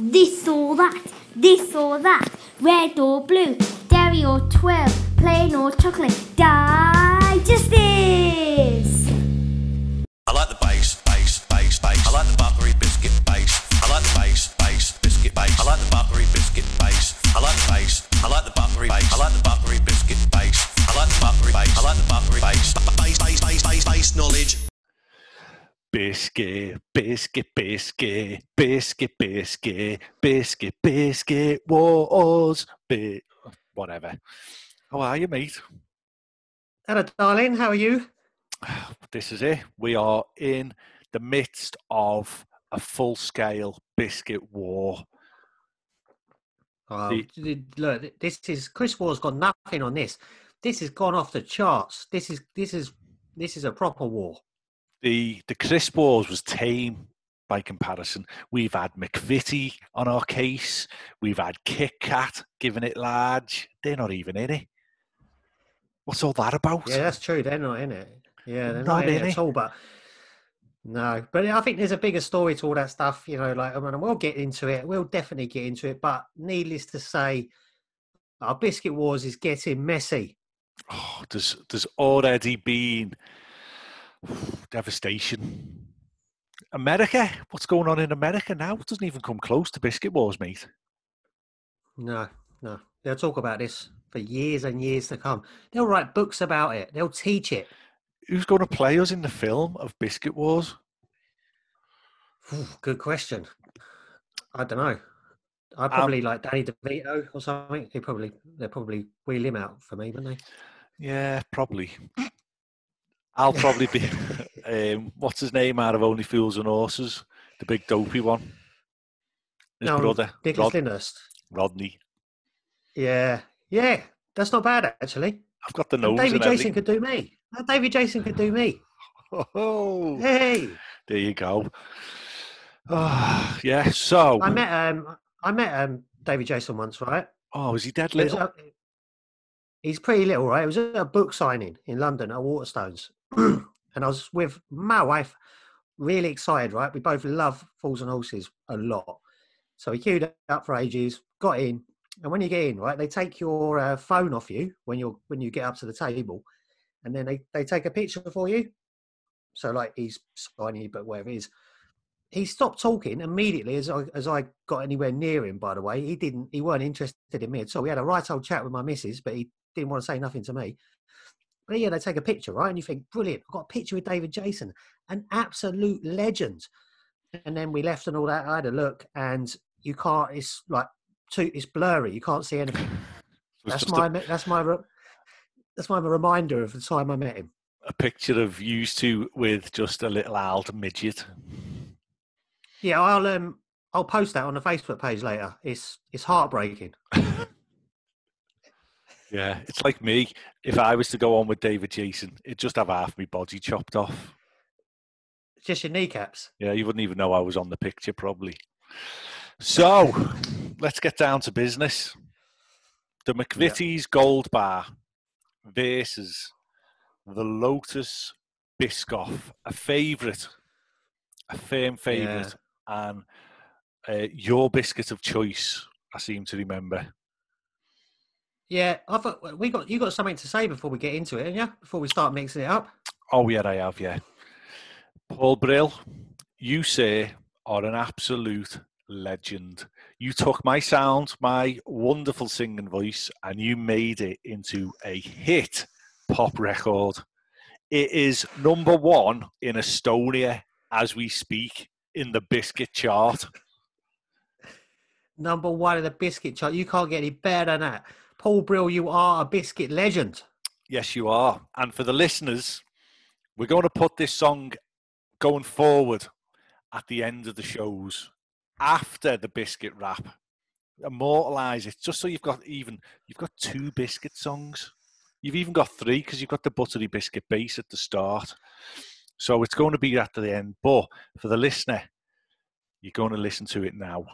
this or that, this or that, red or blue, dairy or twirl, plain or chocolate. Digestis! Biscuit, biscuit, biscuit, biscuit, biscuit, biscuit, biscuit, wars, bi- whatever. How are you, mate? Hello, darling. How are you? This is it. We are in the midst of a full scale biscuit war. Oh, The- look, this is crisp wars got nothing on this. This has gone off the charts. This is this is this is a proper war. The the crisp wars was tame by comparison. We've had McVitie on our case. We've had Kit Kat giving it large. They're not even in it. What's all that about? Yeah, that's true. They're not in it. Yeah, they're Not not, in in it it. at all. But no, but I think there's a bigger story to all that stuff. You know, like I mean, we'll get into it. We'll definitely get into it. But needless to say, our biscuit wars is getting messy. Oh, there's there's already been devastation. America, what's going on in America now? It doesn't even come close to biscuit wars, mate. No, no, they'll talk about this for years and years to come. They'll write books about it. They'll teach it. Who's going to play us in the film of biscuit wars? Ooh, good question. I don't know. I um, probably like Danny DeVito or something. They probably they probably wheel him out for me, wouldn't they? Yeah, probably. I'll probably be. um, what's his name out of Only Fools and Horses? The big dopey one. His No, brother? Rod-. Rodney. Yeah, yeah, that's not bad actually. I've got the And. David and Jason everything. could do me. Uh, David Jason could do me. Oh, Hey, there you go. Ah, yeah. So, I met um I met um David Jason once, right? oh, is he dead little? he's pretty little, right? It was at a book signing in London at Waterstones. and I was with my wife, really excited, right? We both love Fools and Horses a lot. So we queued up for ages, got in, and when you get in, right, they take your uh, phone off you when you're when you get up to the table, and then they, they take a picture for you. So like he's signing but whatever it is. He stopped talking immediately as I as I got anywhere near him. By the way, he didn't. He weren't interested in me at all. We had a right old chat with my missus, but he didn't want to say nothing to me. But yeah, they take a picture, right? And you think, brilliant! I've got a picture with David Jason, an absolute legend. And then we left and all that. I had a look, and you can't. It's like too. It's blurry. You can't see anything. That's my. A, that's my. That's my reminder of the time I met him. a picture of used to with just a little old midget. Yeah, I'll um, I'll post that on the Facebook page later. It's it's heartbreaking. Yeah, it's like me. If I was to go on with David Jason, it'd just have half my body chopped off. Just your kneecaps. Yeah, you wouldn't even know I was on the picture, probably. So, let's get down to business. The McVitie's Gold Bar versus the Lotus Biscoff, a favourite, a firm favourite, and uh, your biscuit of choice. I seem to remember. Yeah, I thought we got you got something to say before we get into it, yeah. Before we start mixing it up. Oh yeah, I have. Yeah, Paul Brill, you say are an absolute legend. You took my sound, my wonderful singing voice, and you made it into a hit pop record. It is number one in Estonia as we speak in the biscuit chart. Number one in the biscuit chart. You can't get any better than that. Paul Brill, you are a biscuit legend. Yes, you are. And for the listeners, we're going to put this song going forward at the end of the shows after the biscuit rap. Immortalize it just so you've got even you've got two biscuit songs. You've even got three because you've got the buttery biscuit base at the start. So it's going to be at the end. But for the listener, you're going to listen to it now.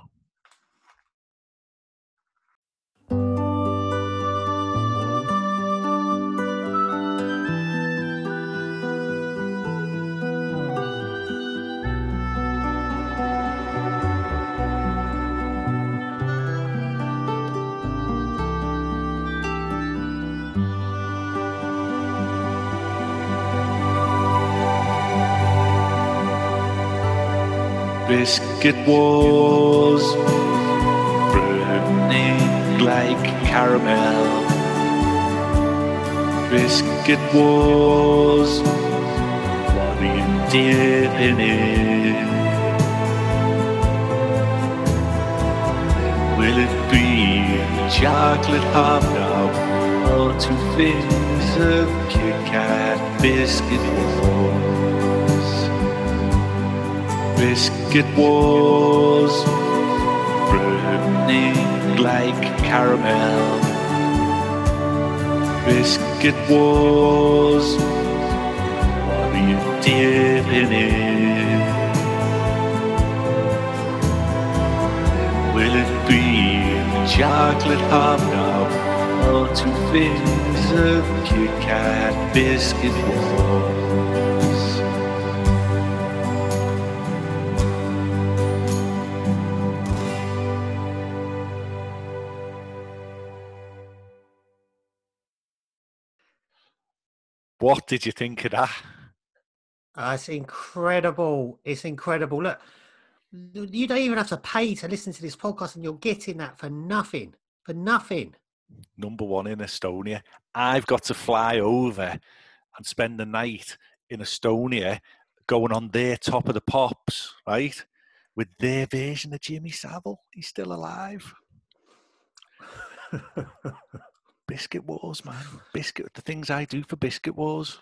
Biscuit Wars, burning like caramel. Biscuit Wars, what you dipping in? Will it be chocolate hobnob or two things of Kit Kat Biscuit Wars? Biscuit Wars, burning like caramel. Biscuit was what are you dipping in? Will it be chocolate hobnob or two things of Kit Kat Biscuit Wars? What did you think of that? Uh, it's incredible. It's incredible. Look, you don't even have to pay to listen to this podcast, and you're getting that for nothing. For nothing. Number one in Estonia. I've got to fly over and spend the night in Estonia going on their top of the pops, right? With their version of Jimmy Savile. He's still alive. Biscuit Wars, man. Biscuit. The things I do for Biscuit Wars.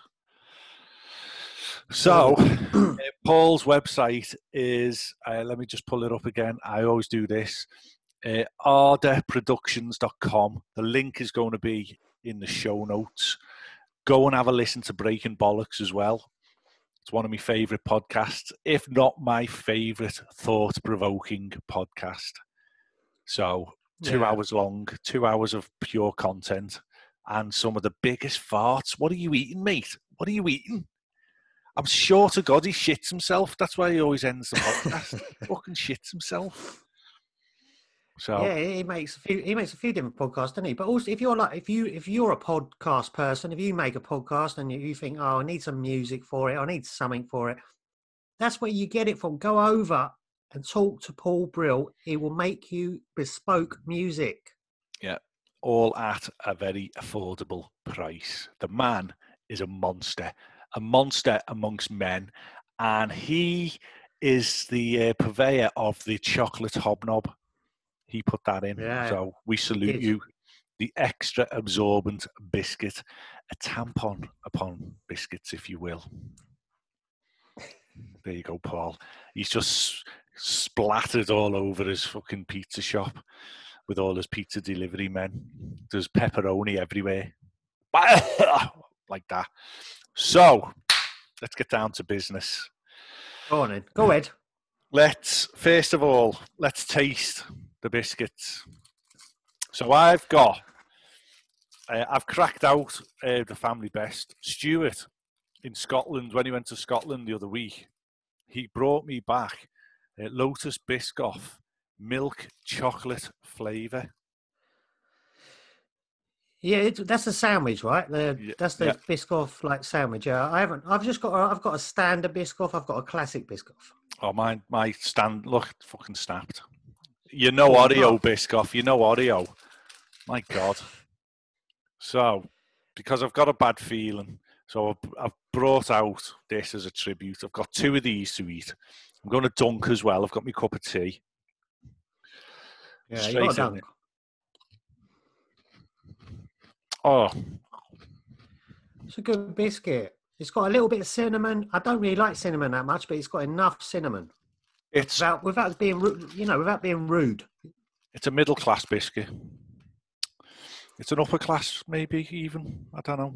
So, uh, Paul's website is, uh, let me just pull it up again. I always do this. Uh, orderproductions.com. The link is going to be in the show notes. Go and have a listen to Breaking Bollocks as well. It's one of my favourite podcasts, if not my favourite thought provoking podcast. So, two Yeah. hours long, two hours of pure content, and some of the biggest farts. What are you eating, mate? What are you eating? I'm sure to God he shits himself. That's why he always ends the podcast. Fucking shits himself. So Yeah, he makes a few. He makes a few different podcasts, doesn't he? But also, if you're like, if you if you're a podcast person, if you make a podcast and you, you think, oh, I need some music for it, I need something for it, that's where you get it from. Go over and talk to Paul Brill. He will make you bespoke music. Yeah, all at a very affordable price. The man is a monster, a monster amongst men, and he is the uh, purveyor of the chocolate hobnob. He put that in, Yeah. so we salute you. The extra absorbent biscuit, a tampon upon biscuits, if you will. There you go, Paul. He's just splattered all over his fucking pizza shop with all his pizza delivery men. There's pepperoni everywhere. like that. So, let's get down to business. Go on then. Go ahead. Let's, first of all, let's taste the biscuits. So, I've got, uh, I've cracked out uh, the family best. Stuart in Scotland, when he went to Scotland the other week, he brought me back uh, Lotus Biscoff milk chocolate flavour. Yeah, it, that's a sandwich, right? The, Yeah, that's the yeah. Biscoff like sandwich. Yeah, I haven't. I've just got. I've got a standard Biscoff. I've got a classic Biscoff. Oh, my my stand look fucking snapped. You know Oreo no. Biscoff. You know Oreo. My God. So, because I've got a bad feeling, so I've, I've brought out this as a tribute. I've got two of these to eat. I'm going to dunk as well. I've got my cup of tea. Yeah, Straight you got in a dunk. it. Oh, It's a good biscuit. It's got a little bit of cinnamon. I don't really like cinnamon that much, but it's got enough cinnamon it's without without being you know without being rude. it's a middle class biscuit. It's an upper class, maybe even. I don't know.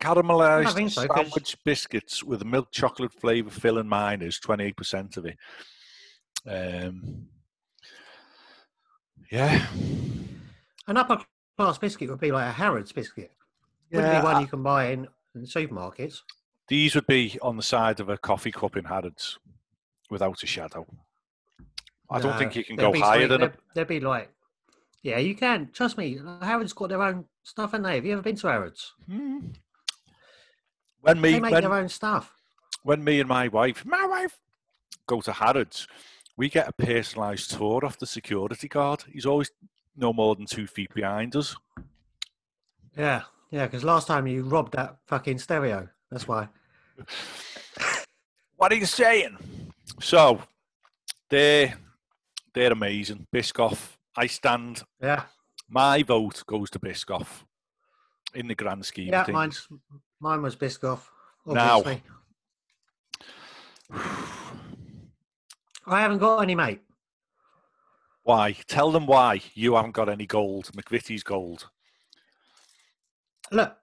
Caramelized so, 'cause- sandwich biscuits with a milk chocolate flavour filling mine is 28% of it. Um, yeah. An upper class biscuit would be like a Harrods biscuit. Wouldn't Yeah, be one I- you can buy in, in supermarkets. these would be on the side of a coffee cup in Harrods, without a shadow. I don't think you can go higher sweet. than a they'll be like, yeah, you can. Trust me, Harrods got their own stuff, and they. Have you ever been to Harrods? Hmm. When me, They make when, their own stuff. when me and my wife, my wife, go to Harrods, we get a personalised tour off the security guard. He's always no more than two feet behind us. Yeah, yeah. Because last time you robbed that fucking stereo. That's why. What are you saying? So, they're, they're amazing. Biscoff, I stand, Yeah, my vote goes to Biscoff in the grand scheme yeah. of things. Mine's mine was Biscoff. Now- Obviously. I haven't got any, mate. Why? Tell them why you haven't got any gold, McVitie's gold. Look,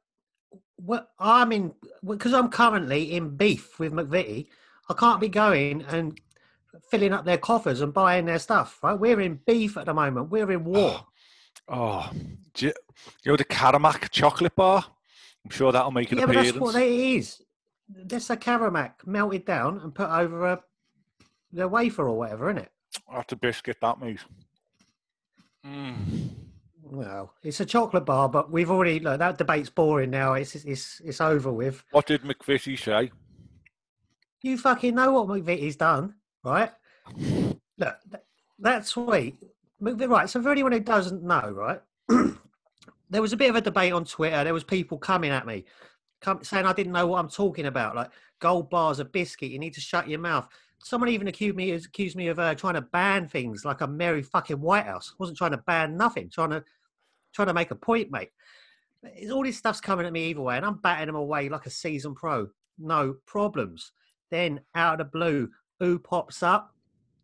what I'm in because I'm currently in beef with McVitie. I can't be going and filling up their coffers and buying their stuff. Right? We're in beef at the moment. We're in war. Oh, oh. do you, you know the Caramac chocolate bar? I'm sure that'll make an yeah, appearance. that's what it is. That's a Caramac melted down and put over a the wafer or whatever, isn't it? That's a biscuit, that mate. Mm. Well, it's a chocolate bar, but we've already look, that debate's boring now. It's it's it's over with. What did McVitie say? You fucking know what McVitie's done, right? Look, th- that's sweet. McVitie, right, so for anyone who doesn't know, right, there was a bit of a debate on Twitter. There was people coming at me, come, saying I didn't know what I'm talking about. Like gold bars of biscuit, you need to shut your mouth. Someone even accused me accused me of uh, trying to ban things like a Mary fucking Whitehouse. wasn't trying to ban nothing, trying to trying to make a point, mate. It's, all this stuff's coming at me either way, and I'm batting them away like a seasoned pro. No problems. Then out of the blue, who pops up?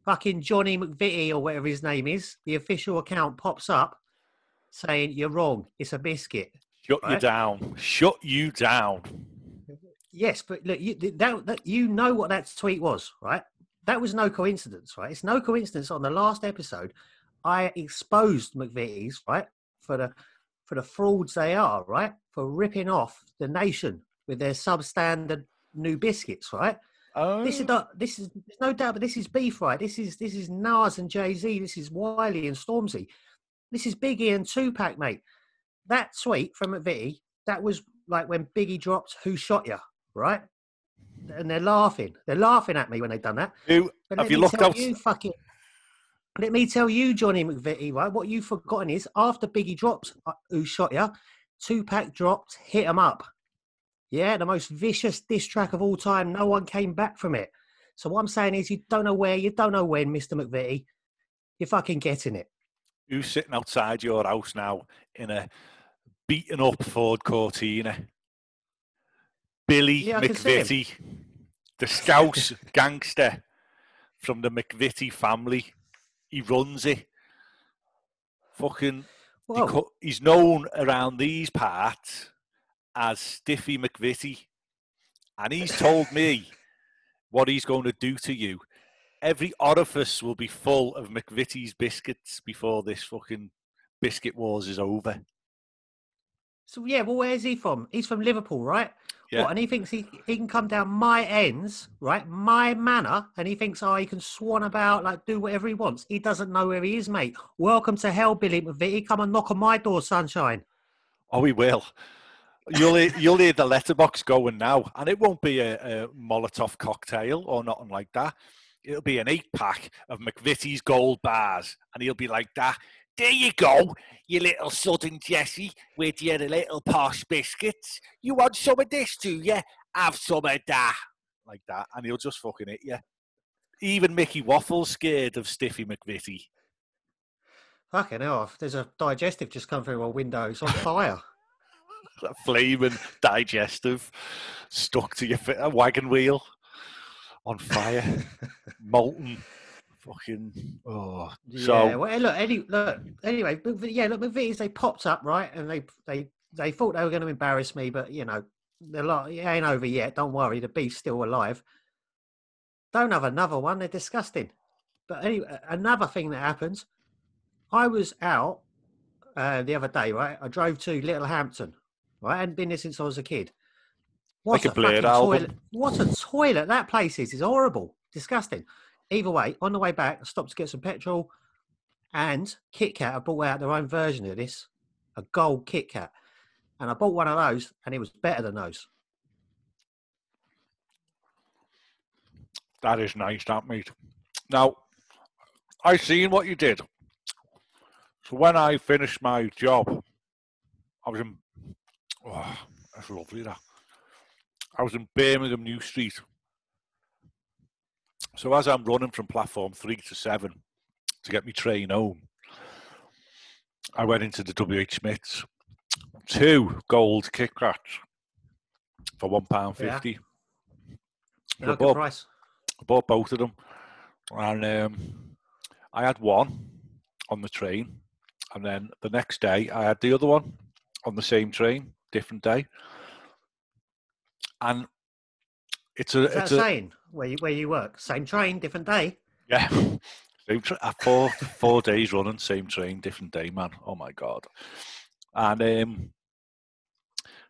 Fucking Johnny McVitie or whatever his name is. The official account pops up saying you're wrong. It's a biscuit. Shut you down. Shut you down. Yes, but look, you, that, that, you know what that tweet was, right? That was no coincidence, right? It's no coincidence. On the last episode, I exposed McVitie's right for the for the frauds they are, right? For ripping off the nation with their substandard new biscuits, right? Oh, This is oh. not, this is there's no doubt, but this is beef, right? This is this is Nas and Jay Z. This is Wiley and Stormzy. This is Biggie and Tupac, mate. That tweet from McVitie, that was like when Biggie dropped "Who Shot Ya," right? And they're laughing. They're laughing at me when they've done that. who, have let you me looked tell out? You fucking. Let me tell you, Johnny McVitie, right? What you've forgotten is after Biggie dropped uh, "Who Shot Ya," Tupac dropped "Hit 'Em Up." Yeah, the most vicious diss track of all time. No one came back from it. So what I'm saying is, you don't know where, you don't know when, Mister McVitie. You're fucking getting it. Who's sitting outside your house now in a beaten up Ford Cortina? Billy Yeah, I can. McVitie, the Scouse gangster from the McVitie family. He runs it. Fucking, co- he's known around these parts as Stiffy McVitie. And he's told me what he's going to do to you. Every orifice will be full of McVitie's biscuits before this fucking biscuit wars is over. so yeah, well, where's he from? He's from Liverpool, right? Yeah. What, and he thinks he, he can come down my ends, right? My manor, and he thinks, oh, he can swan about, like do whatever he wants. He doesn't know where he is, mate. Welcome to hell, Billy McVitie. Come and knock on my door, sunshine. Oh, he will. You'll hear, you'll hear the letterbox going now, and it won't be a, a Molotov cocktail or nothing like that. It'll be an eight pack of McVitie's gold bars, and he'll be like that. There you go, you little Southern Jesse, with your little posh biscuits. You want some of this, do you? Have some of that. Like that, and he'll just fucking hit you. Even Mickey Waffle's scared of Stiffy McVitie. Fucking hell, there's a digestive just come through my window. It's on fire. that flaming digestive stuck to your a wagon wheel on fire, molten. Fucking oh, yeah, so well, look, any, look, anyway, but, yeah, look, McVitie's, they popped up, right? And they, they, they thought they were going to embarrass me, but, you know, the lot, it ain't over yet. Don't worry, the beef's still alive. Don't have another one. They're disgusting. But anyway, another thing that happens, I was out uh, the other day, right? I drove to Littlehampton, right? I hadn't been there since I was a kid. Like a album. toilet! What a toilet that place is! It's horrible, disgusting. Either way, on the way back, I stopped to get some petrol, and Kit Kat have brought out their own version of this, a gold Kit Kat, and I bought one of those, and it was better than those. That is nice, that meat. Now, I seen what you did. So when I finished my job, I was in. Oh, that's lovely. That I was in Birmingham New Street. So as I'm running from platform three to seven to get me train home, I went into the WH Smiths. Two gold Kit Kats for one pound fifty. Yeah, For good Bob. price. I bought both of them, and um, I had one on the train, and then the next day I had the other one on the same train, different day, and it's a Is it's a where you where you work? Same train, different day. yeah. Same tra- uh, four four days running, same train, different day, man. Oh my god! And um,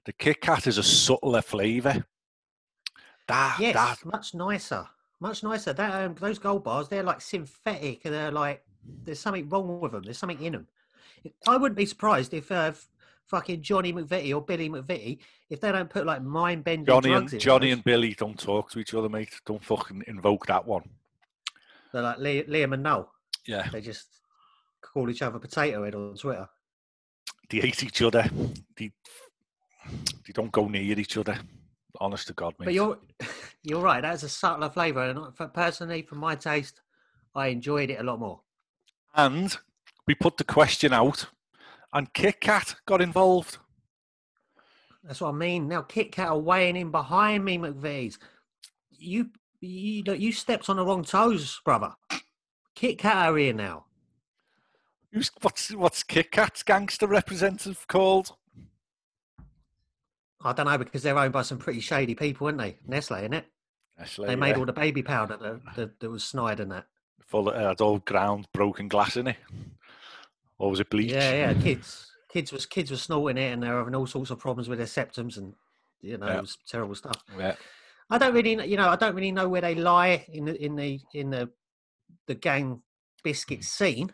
the Kit Kat is a subtler flavour. That Yes, that much nicer, much nicer. That um, those gold bars, they're like synthetic, and they're like there's something wrong with them. There's something in them. I wouldn't be surprised if uh, fucking Johnny McVitie or Billy McVitie, if they don't put like mind bending Johnny drugs and in Johnny those, and Billy don't talk to each other, mate. Don't fucking invoke that one. they're like Li- Liam and Noel. Yeah, They just call each other potato head on Twitter. they hate each other. They, they don't go near each other. Honest to God, mate. But you're you're right. That's a subtler flavour, and for, personally, for my taste, I enjoyed it a lot more. and we put the question out, and Kit Kat got involved. That's what I mean. Now Kit Kat are weighing in behind me, McVitie's. You you you stepped on the wrong toes, brother. Kit Kat are here now. Who's what's what's Kit Kat's gangster representative called? I don't know because they're owned by some pretty shady people, aren't they? Nestle, isn't it? Nestle, They made yeah. all the baby powder that, that, that was snide and that. full uh, had all ground broken glass in it. Or was it bleach? Yeah, yeah. Kids, kids was kids were snorting it, and they're having all sorts of problems with their septums, and you know, Yeah. it was terrible stuff. yeah. I don't really, you know, I don't really know where they lie in the in the in the the gang biscuit scene.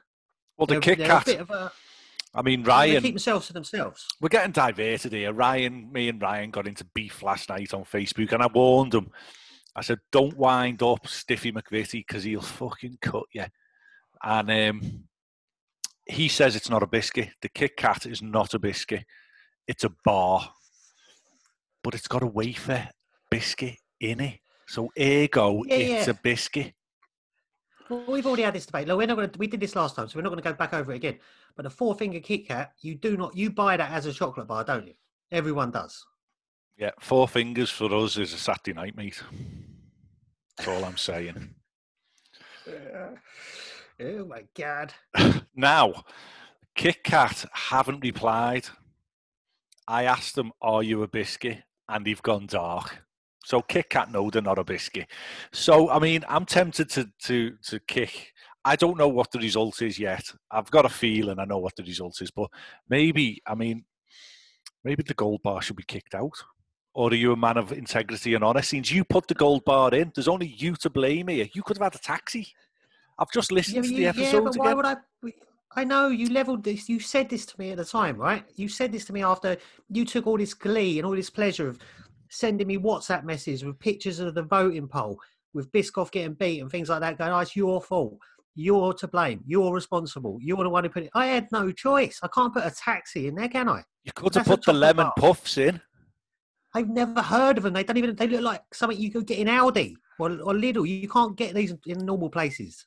Well, the Kit Kat. bit of a, I mean, they Ryan. keep themselves to themselves. we're getting diverted here. Ryan, me and Ryan got into beef last night on Facebook, and I warned him. I said, "Don't wind up Stiffy McVitie because he'll fucking cut you." And um, he says it's not a biscuit. The Kit Kat is not a biscuit; it's a bar, but it's got a wafer biscuit in it. So, ergo, Yeah, it's yeah. a biscuit. Well, we've already had this debate. Look, we're not going to. We did this last time, so we're not going to go back over it again. But the four finger Kit Kat, you do not. You buy that as a chocolate bar, don't you? Everyone does. Yeah, four fingers for us is a Saturday night, mate. That's all I'm saying. Oh my god! Now, Kit Kat haven't replied. I asked them, "Are you a biscuit?" and they've gone dark. So Kit Kat know they're not a biscuit. So I mean, I'm tempted to to to kick. I don't know what the result is yet. I've got a feeling I know what the result is, but maybe I mean, maybe the gold bar should be kicked out. Or are you a man of integrity and honesty? Since you put the gold bar in, there's only you to blame here. You could have had a taxi. I've just listened Yeah, to the episode yeah, but why again. would I? I know you leveled this. You said this to me at the time, right? You said this to me after you took all this glee and all this pleasure of sending me WhatsApp messages with pictures of the voting poll, with Biscoff getting beat and things like that. Going, oh, it's your fault. You're to blame. You're responsible. You're the one who put it. I had no choice. I can't put a taxi in there, can I? You could have That's put the lemon puffs in. I've never heard of them. They don't even. They look like something you could get in Aldi or, or Lidl. You can't get these in normal places.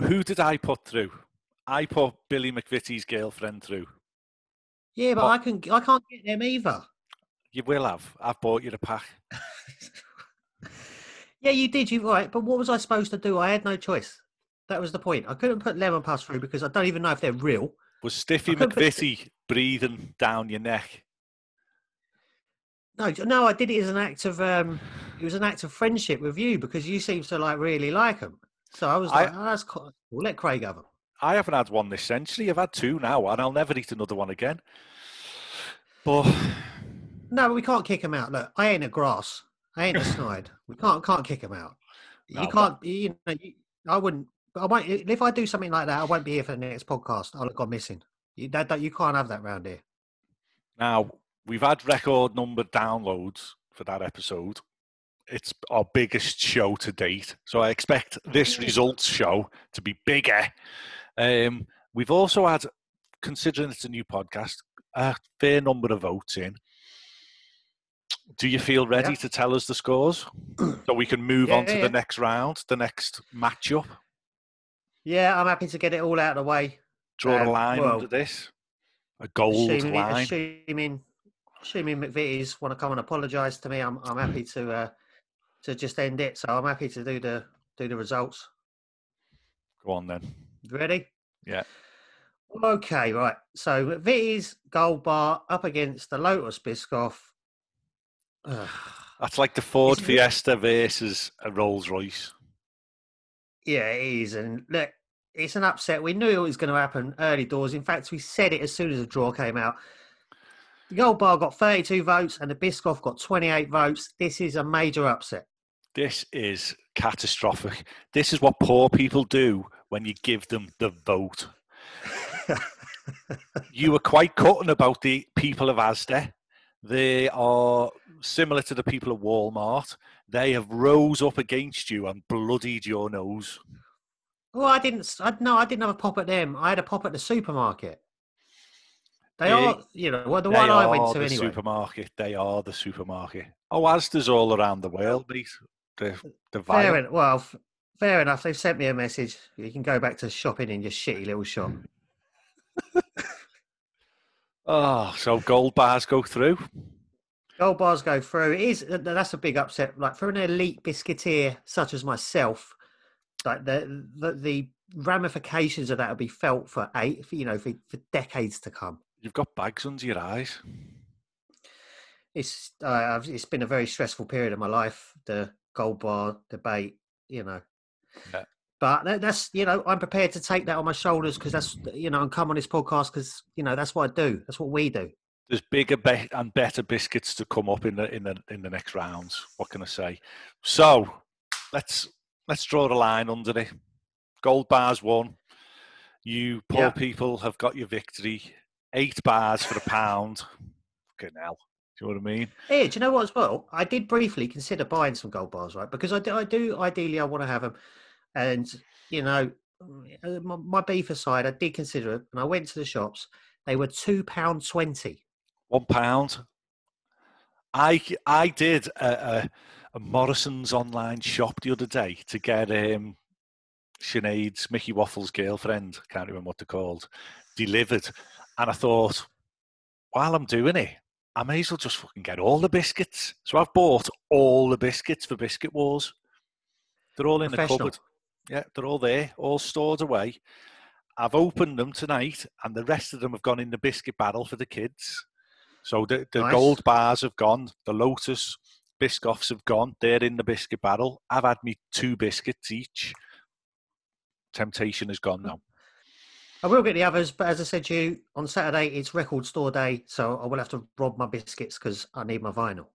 Who did I put through? I put Billy McVitie's girlfriend through. Yeah, but What? I can. I can't get them either. You will have. I've bought you the pack. Yeah, you did. You right. But what was I supposed to do? I had no choice. That was the point. I couldn't put lemon puffs through because I don't even know if they're real. Was Stiffy couldn't put- breathing down your neck? No, no, I did it as an act of. um It was an act of friendship with you because you seem to like really like them. So I was I- like, oh, that's cool. We'll let Craig have them. I haven't had one this century. I've had two now, and I'll never eat another one again. But No, we can't kick him out. Look, I ain't a grass. I ain't a snide. We can't can't kick him out. No, you can't. You know, you, I wouldn't. I won't. If I do something like that, I won't be here for the next podcast. I'll have gone missing. You, that, that, you can't have that round here. now we've had record number downloads for that episode. It's our biggest show to date. So I expect this results show to be bigger. Um, we've also had, considering it's a new podcast, a fair number of votes in. Do you feel ready Yeah. to tell us the scores so we can move on to yeah. the next round, the next matchup? Yeah, I'm happy to get it all out of the way. Draw a Um, line well, under this, a gold assuming, line. assuming, assuming McVitie's want to come and apologise to me, I'm I'm happy to uh, to just end it. So I'm happy to do the do the results. Go on then. Ready? Yeah. Okay, right. So McVitie's gold bar up against the Lotus Biscoff. Ugh. That's like the Ford Isn't it- Fiesta versus a Rolls Royce. Yeah, it is. And look, it's an upset. We knew it was going to happen early doors. In fact, we said it as soon as the draw came out. The Gold Bar got 32 votes and the Biscoff got 28 votes. This is a major upset. This is catastrophic. This is what poor people do when you give them the vote. you were quite cutting about the people of Asda. They are similar to the people of Walmart. They have rose up against you and bloodied your nose. Oh, I didn't. s- I, no, I didn't have a pop at them. I had a pop at the supermarket. They Yeah, are, you know, well, the one I went to the anyway. supermarket. They are the supermarket. Oh, Asda's all around the world, mate. The, the Fair enough. Well, f- fair enough. They've sent me a message. You can go back to shopping in your shitty little shop. Oh, so gold bars go through. Gold bars go through. It is that's a big upset. Like for an elite biscuiteer such as myself, like the the, the ramifications of that will be felt for eight, for, you know, for, for decades to come. You've got bags under your eyes. It's uh, it's been a very stressful period of my life. The gold bar debate, you know. Yeah. But that's you know I'm prepared to take that on my shoulders because that's you know and come on this podcast because you know that's what I do. That's what we do. There's bigger be- and better biscuits to come up in the in the in the next rounds. What can I say? So let's let's draw the line under it. Gold bars won. You poor Yeah. people have got your victory. Eight bars for a pound. Fucking hell. Do you know what I mean? Hey, do you know what as well? I did briefly consider buying some gold bars, right? Because I do, I do ideally, I want to have them. And, you know, uh, my, my beef aside, I did consider it. And I went to the shops. They were £2.20. One pound. I I did a, a, a Morrison's online shop the other day to get um, Sinead's Mickey Waffles girlfriend, I can't remember what they're called, delivered. And I thought, while I'm doing it, I may as well just fucking get all the biscuits. So I've bought all the biscuits for Biscuit Wars. They're all in the cupboard. Yeah, they're all there, all stored away. I've opened them tonight, and the rest of them have gone in the biscuit barrel for the kids. So the, the Nice. gold bars have gone, the Lotus Biscoffs have gone. They're in the biscuit barrel. I've had me two biscuits each. Temptation has gone now. I will get the others, but as I said to you, on Saturday, it's record store day. So I will have to rob my biscuits because I need my vinyl.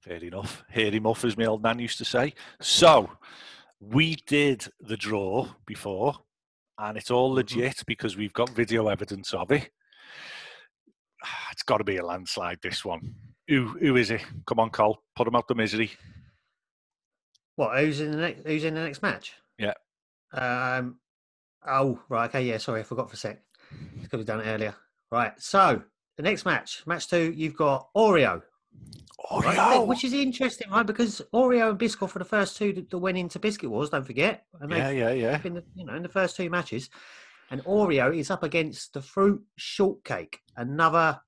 Fair enough. Hear him off, as my old nan used to say. So we did the draw before, and it's all Mhm. legit because we've got video evidence of it. It's got to be a landslide. This one. Who who is it? Come on, Cole. Put him out the misery. What? Who's in the next? Who's in the next match? Yeah. Um. Oh, right. Okay. Yeah. Sorry, I forgot for a sec. Because we've done it earlier. Right. So the next match, match two, you've got Oreo. right? Which is interesting, right? Because Oreo and Biscoff were the first two that, that went into Biscuit Wars. Don't forget. And yeah, yeah, yeah. been, the, you know, in the first two matches. And Oreo is up against the Fruit Shortcake, another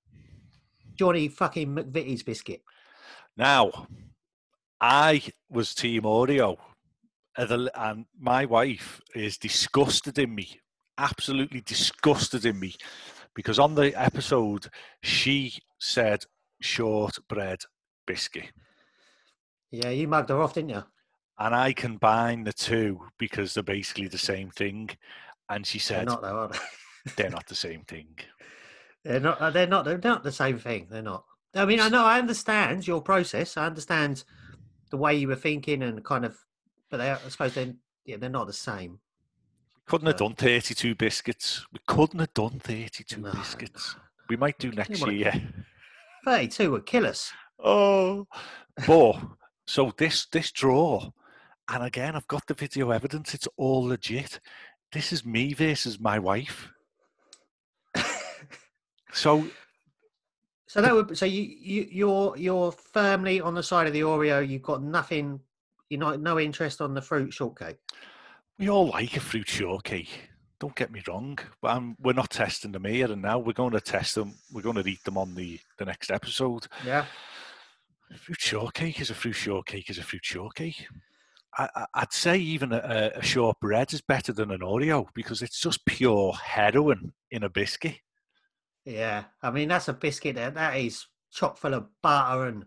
Johnny fucking McVitie's biscuit. Now, I was Team Oreo, and the- and my wife is disgusted in me, absolutely disgusted in me, because on the episode she said shortbread biscuit, Yeah, you mugged her off, didn't you? and I combine the two because they're basically the same thing, and she said, They're not, though, are they? they're not the same thing. They're not. uh, They're not. They're not the same thing. They're not. I mean, I know. I understand your process. I understand the way you were thinking and kind of, but they, are- I suppose they're yeah, they're not the same. We Couldn't have Uh, done 32 biscuits. We couldn't have done 32 No, biscuits. We might do next year. Thirty-two would kill us. Oh, but So this this draw, and again, I've got the video evidence. It's all legit. This is me versus my wife. so So that would so you you you're you're firmly on the side of the Oreo. You've got nothing. You're not no interest on the fruit shortcake. we all like a fruit shortcake. Don't get me wrong, but um, we're not testing them here and now. We're going to test them. We're going to eat them on the the next episode. Yeah. Fruit shortcake is a fruit shortcake is a fruit shortcake. I, I- I'd say even a, a shortbread is better than an Oreo because it's just pure heroin in a biscuit. Yeah. I mean that's a biscuit that that is chock full of butter and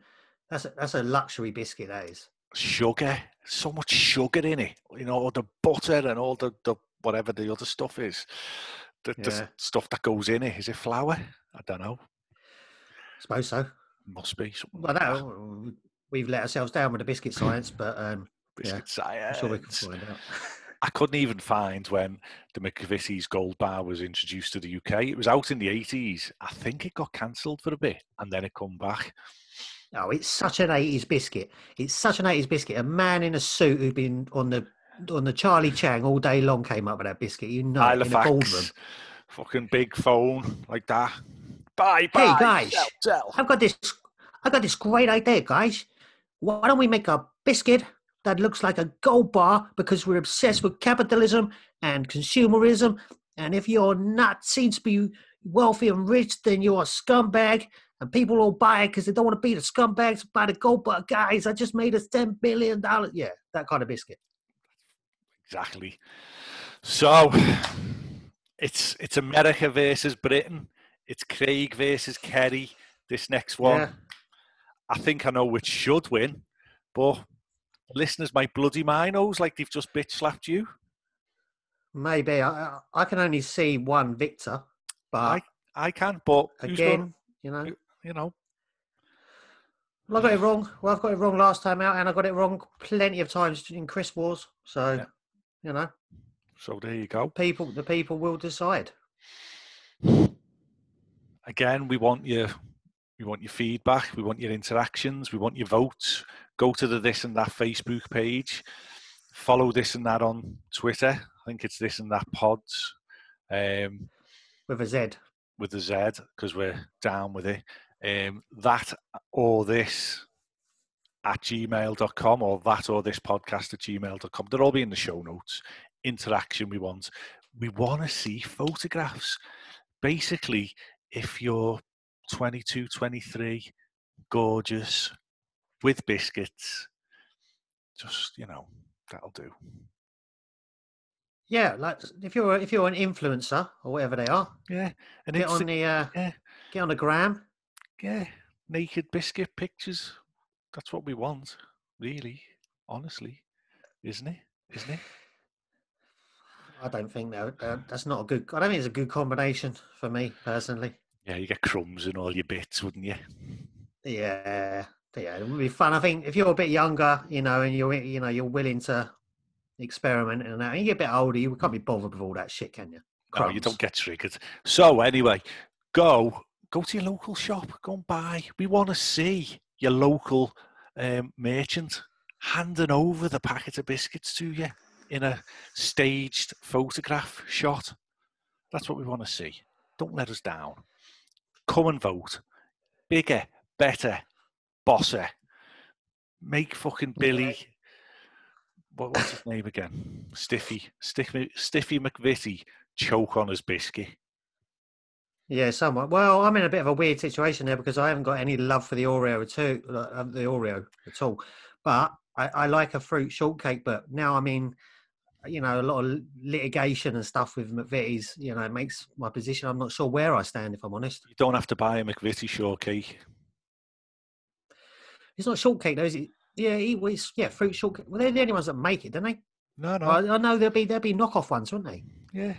that's a, that's a luxury biscuit. That is. Sugar, so much sugar in it. You know, all the butter and all the, the whatever the other stuff is. The, the stuff that goes in it. Is it flour? I don't know. I suppose so. Must be. something Well, like we've let ourselves down with the biscuit science, but um, yeah, Biscuit I'm sure we can find out. I couldn't even find when the McVitie's Gold Bar was introduced to the UK. It was out in the 80s. I think it got cancelled for a bit and then it come back. Oh, it's such an 80s biscuit. It's such an 80s biscuit. A man in a suit who'd been on the on the Charlie Chang all day long came up with that biscuit. You know, it, in a boardroom. Fucking big phone like that. Bye, bye. Hey guys. Sell, sell. I've got this. I've got this great idea, guys. Why don't we make a biscuit that looks like a gold bar because we're obsessed with capitalism and consumerism. And if you're not seen to be wealthy and rich, then you're a scumbag. And people will buy it because they don't want to be the scumbags. Buy the gold bar, guys. I just made us ten billion dollars. Yeah, that kind of biscuit. Exactly. So it's it's America versus Britain. It's Craig versus Kerry. This next one, Yeah. I think I know which should win, but listeners might bloody minos like they've just bitch slapped you. Maybe I, I can only see one victor, but I I can, but again, you know, you know, well, I got it wrong. Well, I've got it wrong last time out, and I got it wrong plenty of times in crisp wars. So, Yeah. you know, so there you go. people the people will decide. Again, we want your we want your feedback, we want your interactions, we want your votes. Go to the this and that Facebook page. Follow this and that on Twitter. I think it's this and that pods. Um, with a Z. with the Z because we're down with it. Um, that or this at gmail.com or that or this podcast at gmail.com. They'll all be in the show notes. Interaction we want. We want to see photographs. Basically, if you're 22, 23, gorgeous, with biscuits, just, you know, that'll do. Yeah, like if you're if you're an influencer or whatever they are, Yeah. And get on the uh, yeah. get on the gram. Yeah, naked biscuit pictures. That's what we want, really, honestly, isn't it? Isn't it? I don't think that uh, that's not a good. I don't think it's a good combination for me personally. Yeah, you get crumbs in all your bits, wouldn't you? Yeah, yeah, it would be fun. I think if you're a bit younger, you know, and you're you know you're willing to experiment and that, and you get a bit older, you can't be bothered with all that shit, can you? No, you don't get triggered. So anyway, go go to your local shop, go and buy. We want to see your local um, merchant handing over the packet of biscuits to you in a staged photograph shot. That's what we want to see. Don't let us down. Come and vote. Bigger, better, bosser. Make fucking Billy. What, what's his name again? Stiffy, Stiffy, Stiffy McVitie choke on his biscuit. Yeah, somewhat. Well, I'm in a bit of a weird situation there because I haven't got any love for the Oreo at all. uh, The Oreo at all, but I, I like a fruit shortcake. But now I'm in, you know, a lot of litigation and stuff with McVitie's. You know, it makes my position. I'm not sure where I stand if I'm honest. You don't have to buy a McVitie shortcake. It's not shortcake though, is it? Yeah, he was. Yeah, fruit shortcake. Well, they're the only ones that make it, don't they? No, no. I, I know there'll be there'll be knockoff ones, won't they? yeah.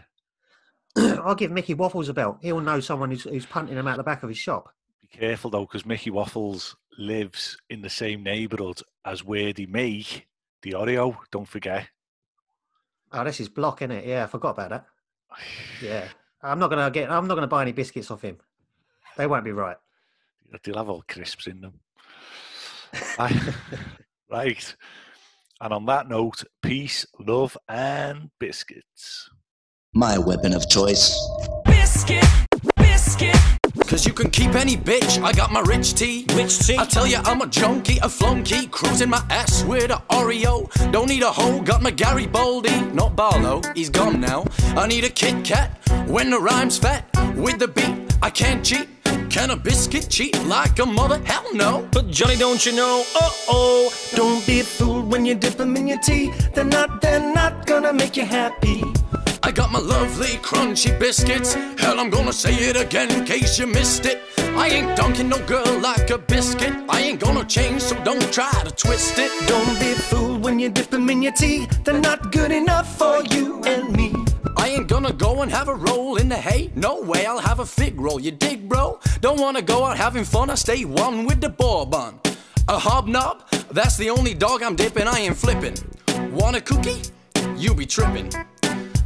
I'll give Mickey Waffles a belt. He'll know someone who's, who's punting him out the back of his shop. Be careful though, because Mickey Waffles lives in the same neighbourhood as where they make the Oreo. Don't forget. Oh, this is block, isn't it? Yeah, I forgot about that. Yeah, I'm not gonna get. I'm not gonna buy any biscuits off him. They won't be right. They'll have all crisps in them. I, Right. And on that note, peace, love, and biscuits. My weapon of choice. biscuit, biscuit. Cause you can keep any bitch. I got my rich tea. Rich tea. I tell ya, I'm a junkie, a flunky, cruising my ass with a Oreo. Don't need a hoe, got my Gary Baldy. Not Barlow, he's gone now. I need a Kit Kat when the rhyme's fat. With the beat, I can't cheat. Can a biscuit cheat like a mother? Hell no. But Johnny, don't you know? Uh oh, don't be fooled when you dip them in your tea. They're not, they're not gonna make you happy. My lovely crunchy biscuits. Hell, I'm gonna say it again in case you missed it. I ain't dunking no girl like a biscuit. I ain't gonna change, so don't try to twist it. Don't be fooled when you dip them in your tea. They're not good enough for you and me. I ain't gonna go and have a roll in the hay. No way, I'll have a fig roll. You dig, bro? Don't wanna go out having fun. I stay one with the bourbon. A hobnob? That's the only dog I'm dipping. I ain't flipping. Want a cookie? You be tripping.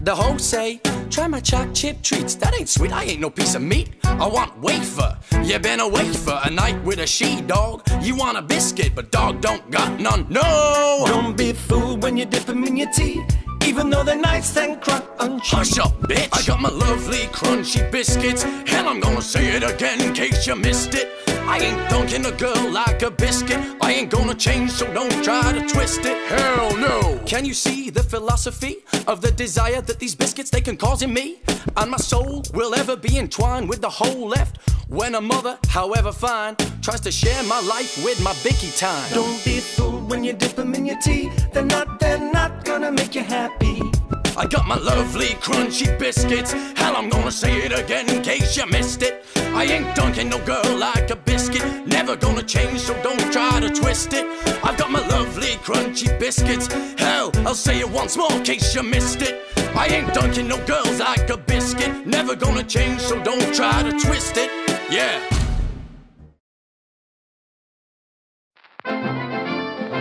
The hoes say, try my choc chip treats. That ain't sweet, I ain't no piece of meat. I want wafer. You been away for a night with a she dog. You want a biscuit, but dog don't got none. No! Don't be fooled when you dip them in your tea. Even though they're nice and crunchy. Hush up, bitch. I got my lovely crunchy biscuits. Hell, I'm gonna say it again in case you missed it. I ain't dunking a girl like a biscuit. I ain't gonna change, so don't try to twist it. Hell no. Can you see the philosophy of the desire that these biscuits they can cause in me? And my soul will ever be entwined with the whole left. When a mother, however fine, tries to share my life with my Bicky time. Don't be fooled when you dip them in your tea. They're not, they're not gonna make you happy. I got my lovely crunchy biscuits. Hell, I'm gonna say it again in case you missed it. I ain't dunking no girl like a biscuit. Never gonna change, so don't try to twist it. I've got my lovely crunchy biscuits. Hell, I'll say it once more in case you missed it. I ain't dunking no girls like a biscuit. Never gonna change, so don't try to twist it. Yeah.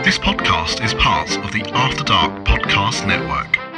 This podcast is part of the After Dark Podcast Network.